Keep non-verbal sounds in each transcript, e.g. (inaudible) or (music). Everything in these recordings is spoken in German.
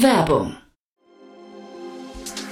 Werbung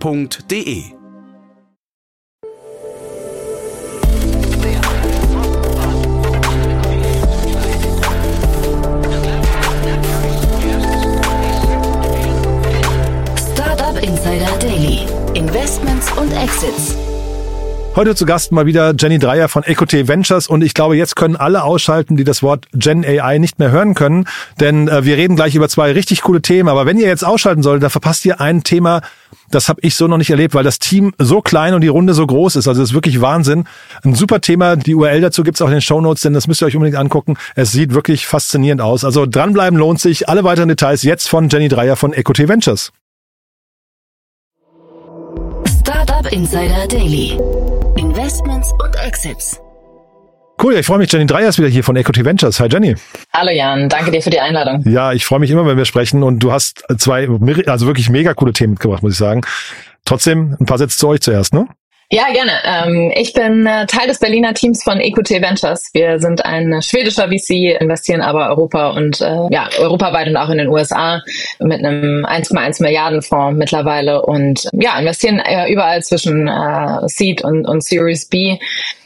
www.ftf.de Startup Insider Daily. Investments und Exits. Heute zu Gast mal wieder Jenny Dreier von EcoT Ventures und ich glaube, jetzt können alle ausschalten, die das Wort Gen AI nicht mehr hören können, denn äh, wir reden gleich über zwei richtig coole Themen, aber wenn ihr jetzt ausschalten solltet, dann verpasst ihr ein Thema, das habe ich so noch nicht erlebt, weil das Team so klein und die Runde so groß ist. Also das ist wirklich Wahnsinn. Ein super Thema. Die URL dazu gibt's auch in den Show denn das müsst ihr euch unbedingt angucken. Es sieht wirklich faszinierend aus. Also dranbleiben lohnt sich. Alle weiteren Details jetzt von Jenny Dreier von EcoT Ventures. Startup Insider Daily. Investments und Exits. Cool, ich freue mich, Jenny Dreier ist wieder hier von Equity Ventures. Hi Jenny. Hallo Jan, danke dir für die Einladung. Ja, ich freue mich immer, wenn wir sprechen und du hast zwei, also wirklich mega coole Themen mitgebracht, muss ich sagen. Trotzdem ein paar Sätze zu euch zuerst, ne? Ja, gerne. Ähm, ich bin äh, Teil des Berliner Teams von EQT Ventures. Wir sind ein schwedischer VC, investieren aber Europa und äh, ja, europaweit und auch in den USA mit einem 1,1 Milliarden Fonds mittlerweile und ja, investieren äh, überall zwischen Seed und, und Series B.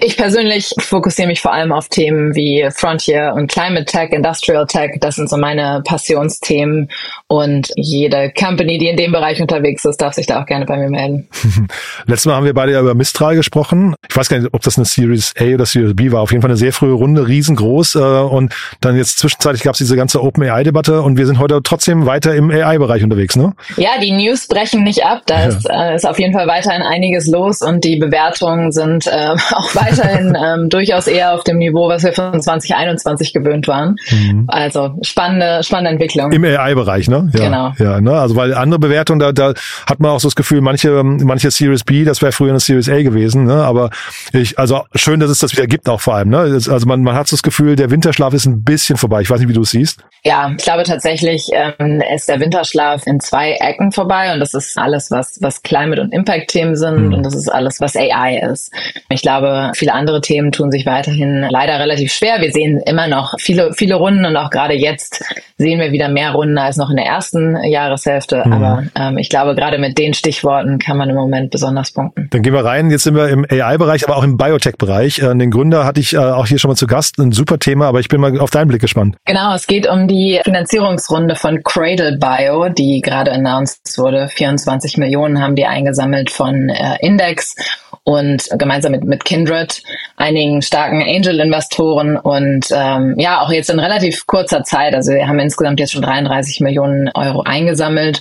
Ich persönlich fokussiere mich vor allem auf Themen wie Frontier und Climate Tech, Industrial Tech. Das sind so meine Passionsthemen und jede Company, die in dem Bereich unterwegs ist, darf sich da auch gerne bei mir melden. (laughs) Letztes Mal haben wir beide ja über Mistral gesprochen. Ich weiß gar nicht, ob das eine Series A oder Series B war. Auf jeden Fall eine sehr frühe Runde, riesengroß. Äh, und dann jetzt zwischenzeitlich gab es diese ganze Open AI-Debatte und wir sind heute trotzdem weiter im AI-Bereich unterwegs, ne? Ja, die News brechen nicht ab. Da ja. ist, äh, ist auf jeden Fall weiterhin einiges los und die Bewertungen sind äh, (laughs) auch weiterhin ähm, durchaus eher auf dem Niveau, was wir von 2021 gewöhnt waren. Mhm. Also spannende, spannende Entwicklung. Im AI-Bereich, ne? Ja, genau. Ja, ne? Also weil andere Bewertungen, da, da hat man auch so das Gefühl, manche, manche Series B, das wäre früher eine Series A gewesen, ne? aber ich, also schön, dass es das wieder gibt auch vor allem. Ne? Also man, man hat das Gefühl, der Winterschlaf ist ein bisschen vorbei. Ich weiß nicht, wie du es siehst. Ja, ich glaube tatsächlich ähm, ist der Winterschlaf in zwei Ecken vorbei und das ist alles, was, was Climate- und Impact-Themen sind mhm. und das ist alles, was AI ist. Ich glaube, viele andere Themen tun sich weiterhin leider relativ schwer. Wir sehen immer noch viele, viele Runden und auch gerade jetzt sehen wir wieder mehr Runden als noch in der ersten Jahreshälfte. Mhm. Aber ähm, ich glaube, gerade mit den Stichworten kann man im Moment besonders punkten. Dann gehen wir rein. Jetzt sind wir im AI-Bereich, aber auch im Biotech-Bereich. Äh, den Gründer hatte ich äh, auch hier schon mal zu Gast. Ein super Thema, aber ich bin mal auf deinen Blick gespannt. Genau, es geht um die Finanzierungsrunde von Cradle Bio, die gerade announced wurde. 24 Millionen haben die eingesammelt von äh, Index und gemeinsam mit, mit Kindred, einigen starken Angel-Investoren und ähm, ja, auch jetzt in relativ kurzer Zeit. Also wir haben insgesamt jetzt schon 33 Millionen Euro eingesammelt.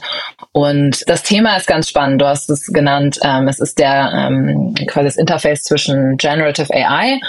Und das Thema ist ganz spannend. Du hast es genannt. Ähm, es ist der ähm, quasi das Interface zwischen Generative AI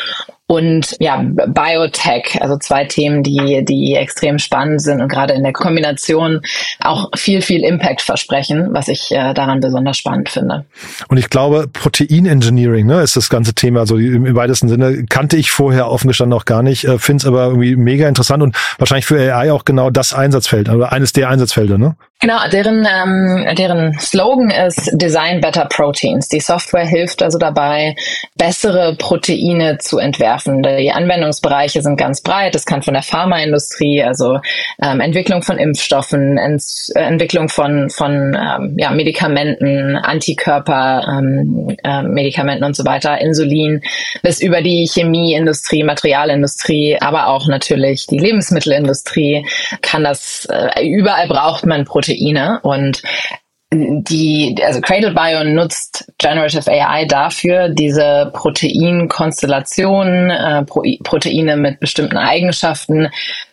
und ja, Biotech, also zwei Themen, die, die extrem spannend sind und gerade in der Kombination auch viel, viel Impact versprechen, was ich äh, daran besonders spannend finde. Und ich glaube, Protein Engineering ne, ist das ganze Thema, also im, im weitesten Sinne, kannte ich vorher offen gestanden auch gar nicht, äh, finde es aber irgendwie mega interessant und wahrscheinlich für AI auch genau das Einsatzfeld, oder eines der Einsatzfelder, ne? Genau, deren, ähm, deren Slogan ist Design Better Proteins. Die Software hilft also dabei, bessere Proteine zu entwerfen. Die Anwendungsbereiche sind ganz breit. Es kann von der Pharmaindustrie, also ähm, Entwicklung von Impfstoffen, Ent äh, Entwicklung von, von ähm, ja, Medikamenten, Antikörper, ähm, äh, Medikamenten und so weiter, Insulin, bis über die Chemieindustrie, Materialindustrie, aber auch natürlich die Lebensmittelindustrie kann das, äh, überall braucht man Proteine. Proteine und die, also Cradle Bio nutzt Generative AI dafür, diese Proteinkonstellationen, äh, Proteine mit bestimmten Eigenschaften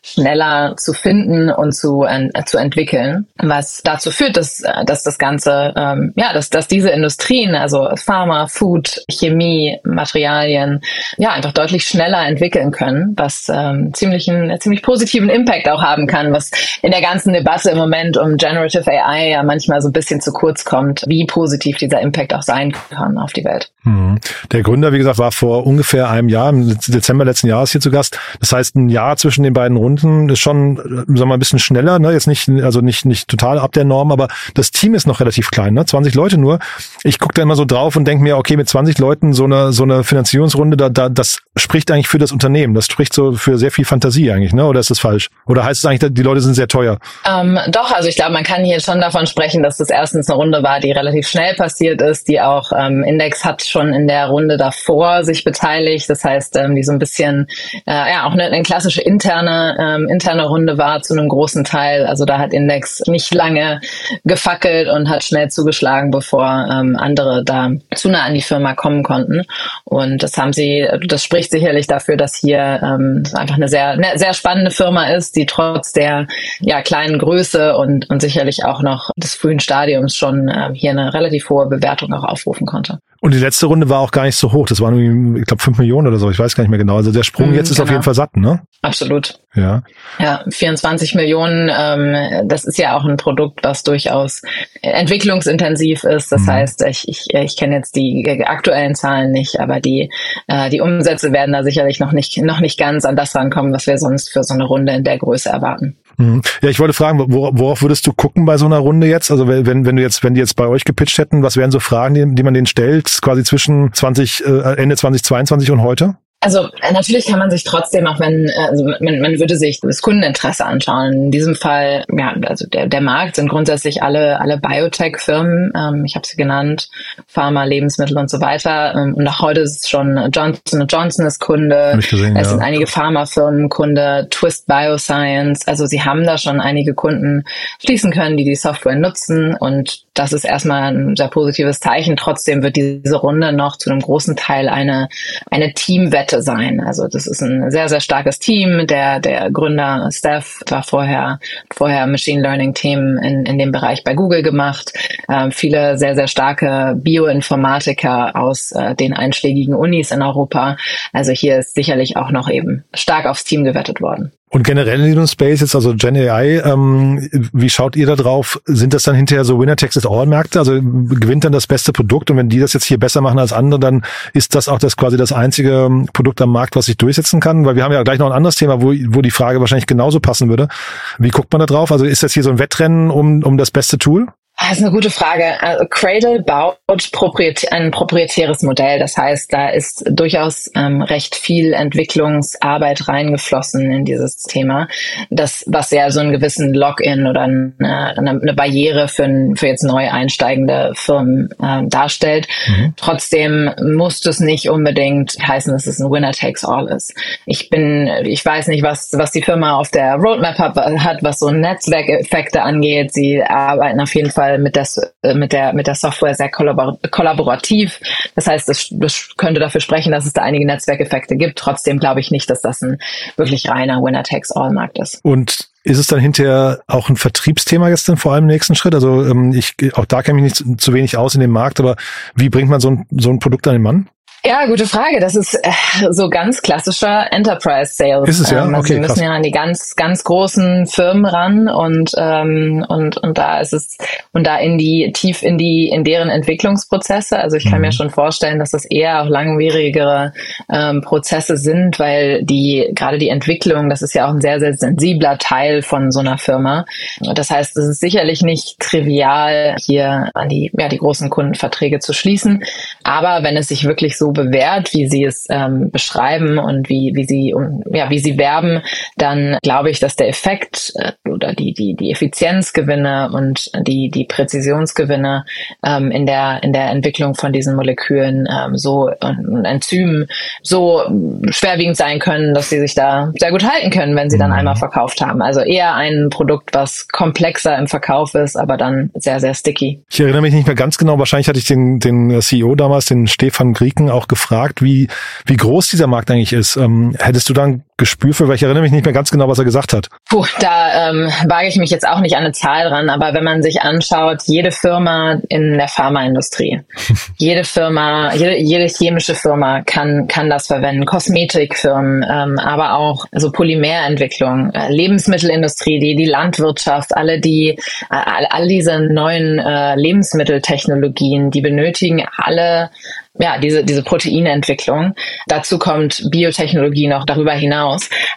schneller zu finden und zu, äh, zu entwickeln, was dazu führt, dass, dass das Ganze, ähm, ja, dass, dass diese Industrien, also Pharma, Food, Chemie, Materialien, ja, einfach deutlich schneller entwickeln können, was ähm, ziemlich einen ziemlich positiven Impact auch haben kann, was in der ganzen Debatte im Moment um Generative AI ja manchmal so ein bisschen zu kurz kommt, wie positiv dieser Impact auch sein kann auf die Welt. Mhm. Der Gründer, wie gesagt, war vor ungefähr einem Jahr, im Dezember letzten Jahres hier zu Gast. Das heißt, ein Jahr zwischen den beiden Runden ist schon, sagen wir mal, ein bisschen schneller, ne? Jetzt nicht, also nicht, nicht total ab der Norm, aber das Team ist noch relativ klein, ne? 20 Leute nur. Ich gucke da immer so drauf und denke mir, okay, mit 20 Leuten so eine, so eine Finanzierungsrunde, da, da, das spricht eigentlich für das Unternehmen. Das spricht so für sehr viel Fantasie eigentlich, ne? Oder ist das falsch? Oder heißt es eigentlich, die Leute sind sehr teuer? Ähm, doch, also ich glaube, man kann hier schon davon sprechen, dass das erstens eine Runde war, die relativ schnell passiert ist, die auch ähm, Index hat schon in der Runde davor sich beteiligt. Das heißt, ähm, die so ein bisschen äh, ja auch eine, eine klassische interne ähm, interne Runde war zu einem großen Teil. Also da hat Index nicht lange gefackelt und hat schnell zugeschlagen, bevor ähm, andere da zu nah an die Firma kommen konnten. Und das haben sie, das spricht sicherlich dafür, dass hier ähm, einfach eine sehr eine sehr spannende Firma ist, die trotz der ja kleinen Größe und und sicherlich auch noch des frühen Stadiums schon äh, hier eine relativ hohe Bewertung auch aufrufen konnte. Und die letzte Runde war auch gar nicht so hoch. Das waren irgendwie, ich glaube, fünf Millionen oder so. Ich weiß gar nicht mehr genau. Also der Sprung mm, jetzt ist genau. auf jeden Fall satt, ne? Absolut. Ja. Ja, 24 Millionen, ähm, das ist ja auch ein Produkt, was durchaus entwicklungsintensiv ist. Das mhm. heißt, ich, ich, ich kenne jetzt die aktuellen Zahlen nicht, aber die, äh, die Umsätze werden da sicherlich noch nicht, noch nicht ganz an das rankommen, was wir sonst für so eine Runde in der Größe erwarten. Mhm. Ja, ich wollte fragen, worauf würdest du gucken bei so einer Runde jetzt? Also wenn, wenn du jetzt, wenn die jetzt bei euch gepitcht hätten, was wären so Fragen, die, die man denen stellt, quasi zwischen 20, äh, Ende 2022 und heute? Also äh, natürlich kann man sich trotzdem, auch wenn, also man, man würde sich das Kundeninteresse anschauen. In diesem Fall, ja, also der, der Markt sind grundsätzlich alle, alle Biotech-Firmen, ähm, ich habe sie genannt, Pharma, Lebensmittel und so weiter. Ähm, und auch heute ist es schon Johnson Johnson ist Kunde, gesehen, es ja. sind einige Pharmafirmen Kunde, Twist Bioscience. Also sie haben da schon einige Kunden schließen können, die die Software nutzen. Und das ist erstmal ein sehr positives Zeichen. Trotzdem wird diese Runde noch zu einem großen Teil eine, eine Teamwette Wette sein. Also das ist ein sehr, sehr starkes Team. Der, der Gründer Steph war vorher, vorher Machine Learning Themen in, in dem Bereich bei Google gemacht. Ähm, viele sehr, sehr starke Bioinformatiker aus äh, den einschlägigen Unis in Europa. Also hier ist sicherlich auch noch eben stark aufs Team gewettet worden. Und generell in diesem Space jetzt, also Gen AI, ähm, wie schaut ihr da drauf? Sind das dann hinterher so Winner Takes All Märkte? Also gewinnt dann das beste Produkt und wenn die das jetzt hier besser machen als andere, dann ist das auch das quasi das einzige ähm, Produkt am Markt, was sich durchsetzen kann? Weil wir haben ja gleich noch ein anderes Thema, wo, wo die Frage wahrscheinlich genauso passen würde. Wie guckt man da drauf? Also ist das hier so ein Wettrennen um, um das beste Tool? Das ist eine gute Frage. Also Cradle baut proprietär, ein proprietäres Modell. Das heißt, da ist durchaus ähm, recht viel Entwicklungsarbeit reingeflossen in dieses Thema. Das, was ja so einen gewissen Login oder eine, eine Barriere für, für jetzt neu einsteigende Firmen äh, darstellt. Mhm. Trotzdem muss es nicht unbedingt heißen, dass es ein Winner takes all ist. Ich bin, ich weiß nicht, was, was die Firma auf der Roadmap hat was so Netzwerkeffekte angeht. Sie arbeiten auf jeden Fall Fall mit der, äh, mit der, mit der Software sehr kollabor kollaborativ. Das heißt, das, das könnte dafür sprechen, dass es da einige Netzwerkeffekte gibt. Trotzdem glaube ich nicht, dass das ein wirklich reiner Winner-Takes-All-Markt ist. Und ist es dann hinterher auch ein Vertriebsthema jetzt dann vor allem im nächsten Schritt? Also ähm, ich auch da kenne ich mich nicht zu wenig aus in dem Markt, aber wie bringt man so ein, so ein Produkt an den Mann? Ja, gute Frage. Das ist äh, so ganz klassischer Enterprise Sales. Ist es ja? Ähm, also okay, wir müssen krass. ja an die ganz, ganz großen Firmen ran und ähm, und und da ist es und da in die tief in die in deren Entwicklungsprozesse. Also ich kann mhm. mir schon vorstellen, dass das eher auch langwierigere ähm, Prozesse sind, weil die gerade die Entwicklung, das ist ja auch ein sehr sehr sensibler Teil von so einer Firma. Das heißt, es ist sicherlich nicht trivial, hier an die ja die großen Kundenverträge zu schließen. Aber wenn es sich wirklich so bewährt, wie Sie es ähm, beschreiben und wie, wie Sie, um, ja, wie Sie werben, dann glaube ich, dass der Effekt äh, oder die, die, die Effizienzgewinne und die, die Präzisionsgewinne ähm, in der, in der Entwicklung von diesen Molekülen ähm, so und Enzymen so schwerwiegend sein können, dass sie sich da sehr gut halten können, wenn sie dann mhm. einmal verkauft haben. Also eher ein Produkt, was komplexer im Verkauf ist, aber dann sehr, sehr sticky. Ich erinnere mich nicht mehr ganz genau. Wahrscheinlich hatte ich den, den CEO damals, den Stefan Grieken, gefragt, wie, wie groß dieser Markt eigentlich ist. Ähm, hättest du dann Gespür für, weil ich erinnere mich nicht mehr ganz genau, was er gesagt hat. Puh, da ähm, wage ich mich jetzt auch nicht an eine Zahl dran, aber wenn man sich anschaut, jede Firma in der Pharmaindustrie, (laughs) jede Firma, jede, jede chemische Firma kann, kann das verwenden, Kosmetikfirmen, ähm, aber auch also Polymerentwicklung, äh, Lebensmittelindustrie, die, die Landwirtschaft, alle die, all, all diese neuen äh, Lebensmitteltechnologien, die benötigen alle ja, diese, diese Proteinentwicklung. Dazu kommt Biotechnologie noch darüber hinaus.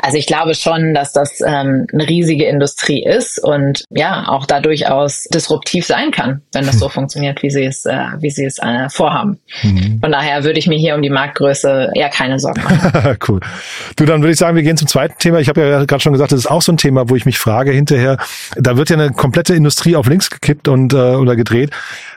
Also ich glaube schon, dass das ähm, eine riesige Industrie ist und ja, auch da durchaus disruptiv sein kann, wenn das so hm. funktioniert, wie sie es, äh, wie sie es äh, vorhaben. Mhm. Von daher würde ich mir hier um die Marktgröße eher keine Sorgen machen. (laughs) cool. Du, dann würde ich sagen, wir gehen zum zweiten Thema. Ich habe ja gerade schon gesagt, das ist auch so ein Thema, wo ich mich frage hinterher, da wird ja eine komplette Industrie auf links gekippt und äh, oder gedreht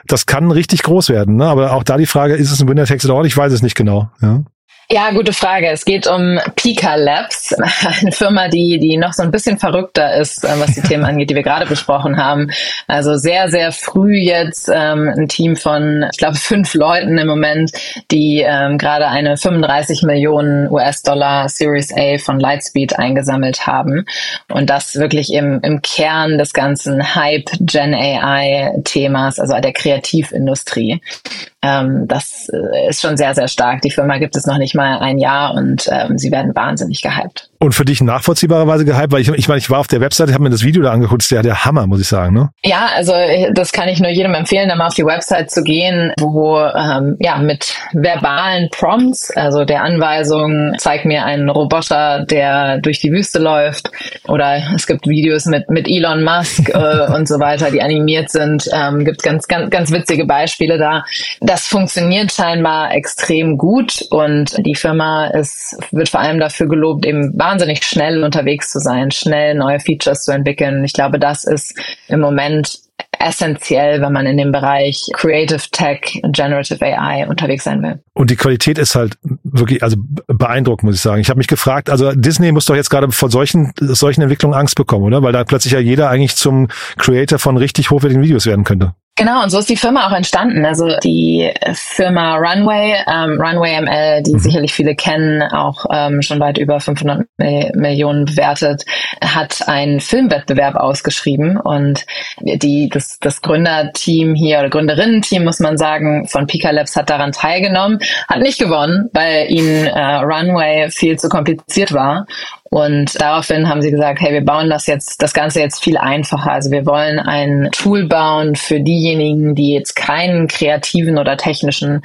das kann richtig groß werden. Ne? Aber auch da die Frage, ist es ein Winner takes it all? Ich weiß es nicht genau. Ja. Ja, gute Frage. Es geht um Pika Labs, (laughs) eine Firma, die, die noch so ein bisschen verrückter ist, äh, was die (laughs) Themen angeht, die wir gerade besprochen haben. Also sehr, sehr früh jetzt ähm, ein Team von, ich glaube, fünf Leuten im Moment, die ähm, gerade eine 35 Millionen US-Dollar Series A von Lightspeed eingesammelt haben. Und das wirklich im, im Kern des ganzen Hype Gen AI-Themas, also der Kreativindustrie. Ähm, das äh, ist schon sehr, sehr stark. Die Firma gibt es noch nicht mal ein Jahr und ähm, sie werden wahnsinnig gehypt. Und für dich nachvollziehbarerweise gehypt, weil ich, ich meine, ich war auf der Webseite, habe mir das Video da angeguckt, das ist ja der Hammer, muss ich sagen. Ne? Ja, also äh, das kann ich nur jedem empfehlen, da mal auf die Website zu gehen, wo ähm, ja mit verbalen Prompts, also der Anweisung, zeig mir einen Roboter, der durch die Wüste läuft, oder es gibt Videos mit mit Elon Musk (laughs) äh, und so weiter, die animiert sind. Ähm, gibt ganz ganz ganz witzige Beispiele da. Das funktioniert scheinbar extrem gut und die Firma ist wird vor allem dafür gelobt, eben wahnsinnig schnell unterwegs zu sein, schnell neue Features zu entwickeln. Ich glaube, das ist im Moment essentiell, wenn man in dem Bereich Creative Tech, Generative AI unterwegs sein will. Und die Qualität ist halt wirklich, also beeindruckend, muss ich sagen. Ich habe mich gefragt, also Disney muss doch jetzt gerade vor solchen, solchen Entwicklungen Angst bekommen, oder? Weil da plötzlich ja jeder eigentlich zum Creator von richtig hochwertigen Videos werden könnte. Genau, und so ist die Firma auch entstanden. Also die Firma Runway, ähm, Runway ML, die mhm. sicherlich viele kennen, auch ähm, schon weit über 500 Millionen bewertet, hat einen Filmwettbewerb ausgeschrieben und die das, das Gründerteam hier oder Gründerinnen-Team muss man sagen von Pika Labs hat daran teilgenommen, hat nicht gewonnen, weil ihnen äh, Runway viel zu kompliziert war und daraufhin haben sie gesagt, hey, wir bauen das jetzt, das Ganze jetzt viel einfacher. Also wir wollen ein Tool bauen für diejenigen, die jetzt keinen kreativen oder technischen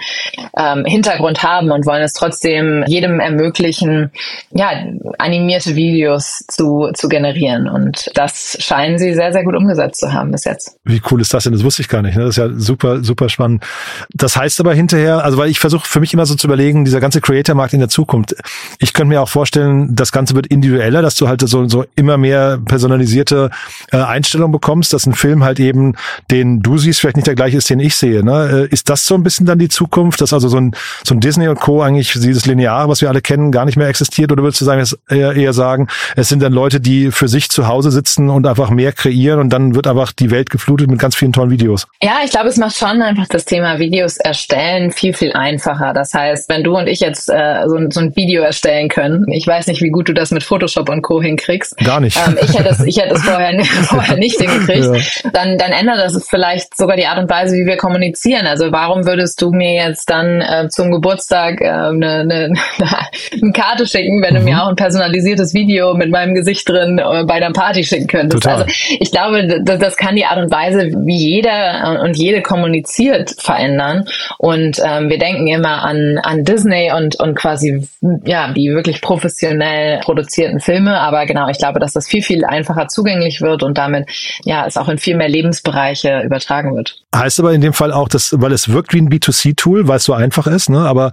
ähm, Hintergrund haben und wollen es trotzdem jedem ermöglichen, ja, animierte Videos zu, zu generieren. Und das scheinen sie sehr, sehr gut umgesetzt zu haben bis jetzt. Wie cool ist das denn? Das wusste ich gar nicht. Ne? Das ist ja super, super spannend. Das heißt aber hinterher, also weil ich versuche für mich immer so zu überlegen, dieser ganze Creator-Markt in der Zukunft. Ich könnte mir auch vorstellen, das Ganze wird individueller, dass du halt so, so immer mehr personalisierte äh, Einstellungen bekommst, dass ein Film halt eben, den du siehst, vielleicht nicht der gleiche ist, den ich sehe. Ne? Äh, ist das so ein bisschen dann die Zukunft, dass also so ein, so ein Disney und Co. eigentlich dieses Lineare, was wir alle kennen, gar nicht mehr existiert? Oder würdest du sagen, eher, eher sagen, es sind dann Leute, die für sich zu Hause sitzen und einfach mehr kreieren und dann wird einfach die Welt geflutet mit ganz vielen tollen Videos? Ja, ich glaube, es macht schon einfach das Thema Videos erstellen viel, viel einfacher. Das heißt, wenn du und ich jetzt äh, so, so ein Video erstellen können, ich weiß nicht, wie gut du das mit Photoshop und Co. hinkriegst. Gar nicht. Ähm, ich hätte es, ich hätte es vorher, (laughs) vorher nicht hingekriegt. Ja. Dann, dann ändert das vielleicht sogar die Art und Weise, wie wir kommunizieren. Also warum würdest du mir jetzt dann äh, zum Geburtstag äh, eine, eine, (laughs) eine Karte schicken, wenn mhm. du mir auch ein personalisiertes Video mit meinem Gesicht drin äh, bei der Party schicken könntest? Total. Also ich glaube, das, das kann die Art und Weise, wie jeder und jede kommuniziert, verändern. Und ähm, wir denken immer an, an Disney und, und quasi, ja, die wirklich professionell produzieren produzierten Filme. Aber genau, ich glaube, dass das viel, viel einfacher zugänglich wird und damit ja es auch in viel mehr Lebensbereiche übertragen wird. Heißt aber in dem Fall auch, dass, weil es wirkt wie ein B2C-Tool, weil es so einfach ist, ne? aber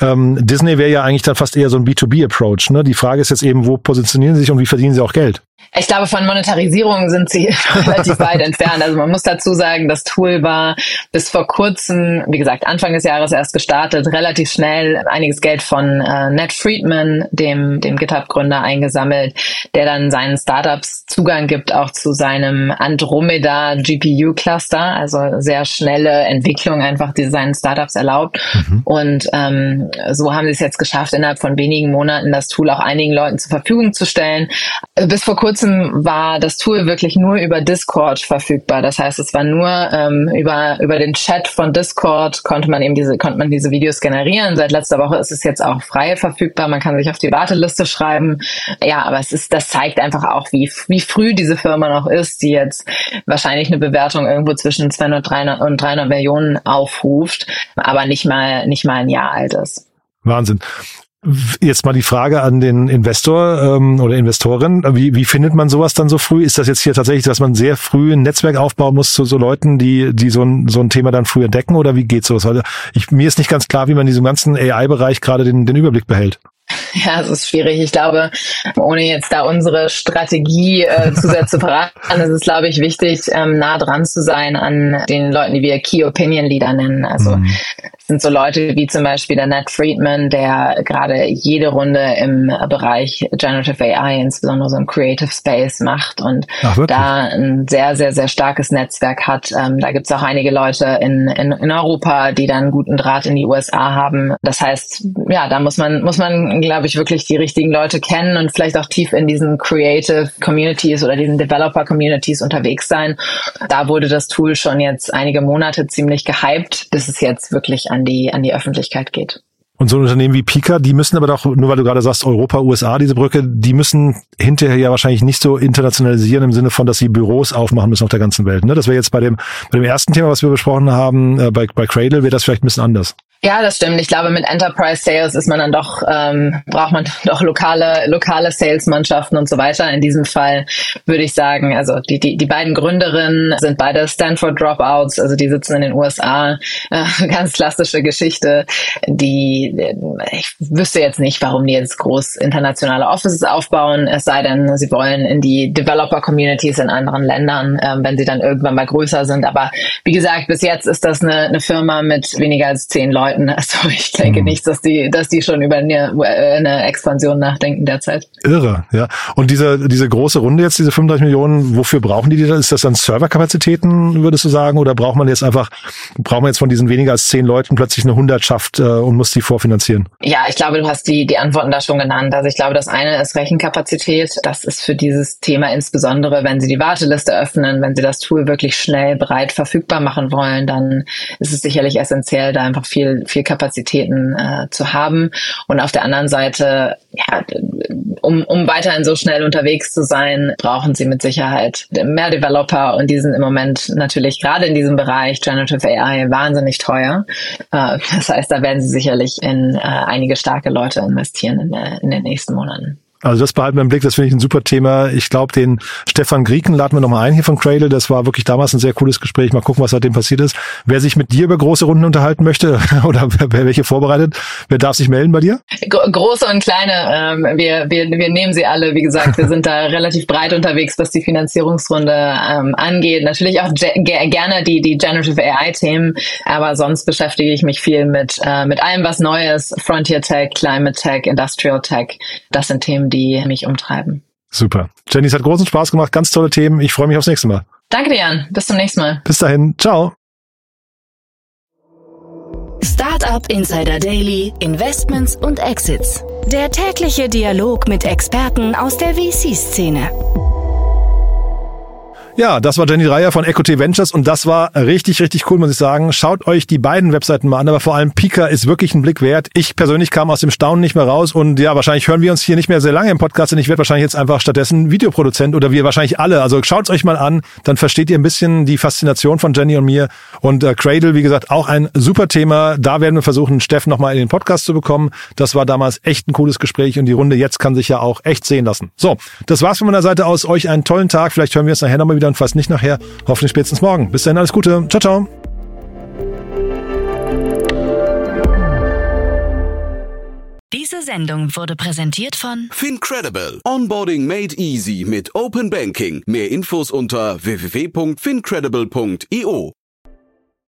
ähm, Disney wäre ja eigentlich dann fast eher so ein B2B-Approach. Ne? Die Frage ist jetzt eben, wo positionieren sie sich und wie verdienen sie auch Geld? Ich glaube, von Monetarisierung sind sie (laughs) relativ weit entfernt. Also man muss dazu sagen, das Tool war bis vor kurzem, wie gesagt, Anfang des Jahres erst gestartet, relativ schnell einiges Geld von äh, Ned Friedman, dem, dem GitHub-Gründer, eingesammelt, der dann seinen Startups Zugang gibt auch zu seinem Andromeda GPU-Cluster, also sehr schnelle Entwicklung einfach, die seinen Startups erlaubt. Mhm. Und ähm, so haben sie es jetzt geschafft, innerhalb von wenigen Monaten das Tool auch einigen Leuten zur Verfügung zu stellen. Bis vor kurzem kurzem war das Tool wirklich nur über Discord verfügbar. Das heißt, es war nur ähm, über über den Chat von Discord konnte man eben diese konnte man diese Videos generieren. Seit letzter Woche ist es jetzt auch frei verfügbar. Man kann sich auf die Warteliste schreiben. Ja, aber es ist das zeigt einfach auch, wie wie früh diese Firma noch ist, die jetzt wahrscheinlich eine Bewertung irgendwo zwischen 200 300 und 300 Millionen aufruft, aber nicht mal nicht mal ein Jahr alt ist. Wahnsinn. Jetzt mal die Frage an den Investor ähm, oder Investorin. Wie, wie findet man sowas dann so früh? Ist das jetzt hier tatsächlich, dass man sehr früh ein Netzwerk aufbauen muss zu so Leuten, die, die so ein, so ein Thema dann früh entdecken oder wie geht sowas? Also ich, mir ist nicht ganz klar, wie man in diesem ganzen AI-Bereich gerade den, den Überblick behält. (laughs) Ja, es ist schwierig. Ich glaube, ohne jetzt da unsere Strategie äh, zu sehr zu verraten, (laughs) ist es, glaube ich, wichtig, ähm, nah dran zu sein an den Leuten, die wir Key Opinion Leader nennen. Also mhm. sind so Leute wie zum Beispiel der Nat Friedman, der gerade jede Runde im Bereich Generative AI, insbesondere so im Creative Space macht und Ach, da ein sehr, sehr, sehr starkes Netzwerk hat. Ähm, da gibt es auch einige Leute in, in, in Europa, die dann guten Draht in die USA haben. Das heißt, ja, da muss man, muss man glaube ich, wirklich die richtigen Leute kennen und vielleicht auch tief in diesen Creative Communities oder diesen Developer Communities unterwegs sein. Da wurde das Tool schon jetzt einige Monate ziemlich gehypt, bis es jetzt wirklich an die, an die Öffentlichkeit geht. Und so ein Unternehmen wie Pika, die müssen aber doch, nur weil du gerade sagst, Europa, USA, diese Brücke, die müssen hinterher ja wahrscheinlich nicht so internationalisieren im Sinne von, dass sie Büros aufmachen müssen auf der ganzen Welt. Ne? Das wäre jetzt bei dem, bei dem ersten Thema, was wir besprochen haben, äh, bei, bei Cradle, wäre das vielleicht ein bisschen anders. Ja, das stimmt. Ich glaube, mit Enterprise Sales ist man dann doch, ähm, braucht man (laughs) doch lokale, lokale Salesmannschaften und so weiter. In diesem Fall würde ich sagen, also die, die, die beiden Gründerinnen sind beide Stanford Dropouts, also die sitzen in den USA. Äh, (laughs) ganz klassische Geschichte. Die, ich wüsste jetzt nicht, warum die jetzt groß internationale Offices aufbauen, es sei denn, sie wollen in die Developer Communities in anderen Ländern, äh, wenn sie dann irgendwann mal größer sind. Aber wie gesagt, bis jetzt ist das eine, eine Firma mit weniger als zehn Leuten Leuten. (laughs) Also ich denke mhm. nicht, dass die, dass die schon über eine, eine Expansion nachdenken derzeit. Irre, ja. Und diese, diese große Runde jetzt, diese 35 Millionen, wofür brauchen die die? Ist das dann Serverkapazitäten, würdest du sagen? Oder braucht man jetzt einfach, braucht man jetzt von diesen weniger als zehn Leuten plötzlich eine Hundertschaft äh, und muss die vorfinanzieren? Ja, ich glaube, du hast die, die Antworten da schon genannt. Also ich glaube, das eine ist Rechenkapazität. Das ist für dieses Thema insbesondere, wenn sie die Warteliste öffnen, wenn sie das Tool wirklich schnell bereit verfügbar machen wollen, dann ist es sicherlich essentiell, da einfach viel viel, Kapazitäten äh, zu haben. Und auf der anderen Seite, ja, um, um weiterhin so schnell unterwegs zu sein, brauchen sie mit Sicherheit mehr Developer und die sind im Moment natürlich gerade in diesem Bereich Generative AI wahnsinnig teuer. Äh, das heißt, da werden sie sicherlich in äh, einige starke Leute investieren in, in den nächsten Monaten. Also das behalten wir im Blick, das finde ich ein super Thema. Ich glaube, den Stefan Grieken laden wir nochmal ein hier von Cradle. Das war wirklich damals ein sehr cooles Gespräch. Mal gucken, was seitdem passiert ist. Wer sich mit dir über große Runden unterhalten möchte (laughs) oder wer welche vorbereitet, wer darf sich melden bei dir? Große und kleine, ähm, wir, wir, wir nehmen sie alle. Wie gesagt, wir sind da (laughs) relativ breit unterwegs, was die Finanzierungsrunde ähm, angeht. Natürlich auch gerne die, die Generative AI-Themen, aber sonst beschäftige ich mich viel mit, äh, mit allem, was Neues, Frontier Tech, Climate Tech, Industrial Tech. Das sind Themen, die mich umtreiben. Super. Jenny, es hat großen Spaß gemacht, ganz tolle Themen. Ich freue mich aufs nächste Mal. Danke dir, Jan. Bis zum nächsten Mal. Bis dahin. Ciao. Startup Insider Daily, Investments und Exits. Der tägliche Dialog mit Experten aus der VC-Szene. Ja, das war Jenny Dreier von EcoT Ventures und das war richtig, richtig cool, muss ich sagen. Schaut euch die beiden Webseiten mal an, aber vor allem Pika ist wirklich ein Blick wert. Ich persönlich kam aus dem Staunen nicht mehr raus und ja, wahrscheinlich hören wir uns hier nicht mehr sehr lange im Podcast und ich werde wahrscheinlich jetzt einfach stattdessen Videoproduzent oder wir wahrscheinlich alle. Also schaut euch mal an, dann versteht ihr ein bisschen die Faszination von Jenny und mir und äh, Cradle, wie gesagt, auch ein super Thema. Da werden wir versuchen, Steff nochmal in den Podcast zu bekommen. Das war damals echt ein cooles Gespräch und die Runde jetzt kann sich ja auch echt sehen lassen. So, das war's von meiner Seite aus. Euch einen tollen Tag. Vielleicht hören wir uns nachher nochmal wieder und falls nicht nachher, hoffentlich spätestens morgen. Bis dahin alles Gute. Ciao, ciao. Diese Sendung wurde präsentiert von Fincredible. Onboarding made easy mit Open Banking. Mehr Infos unter www.fincredible.io.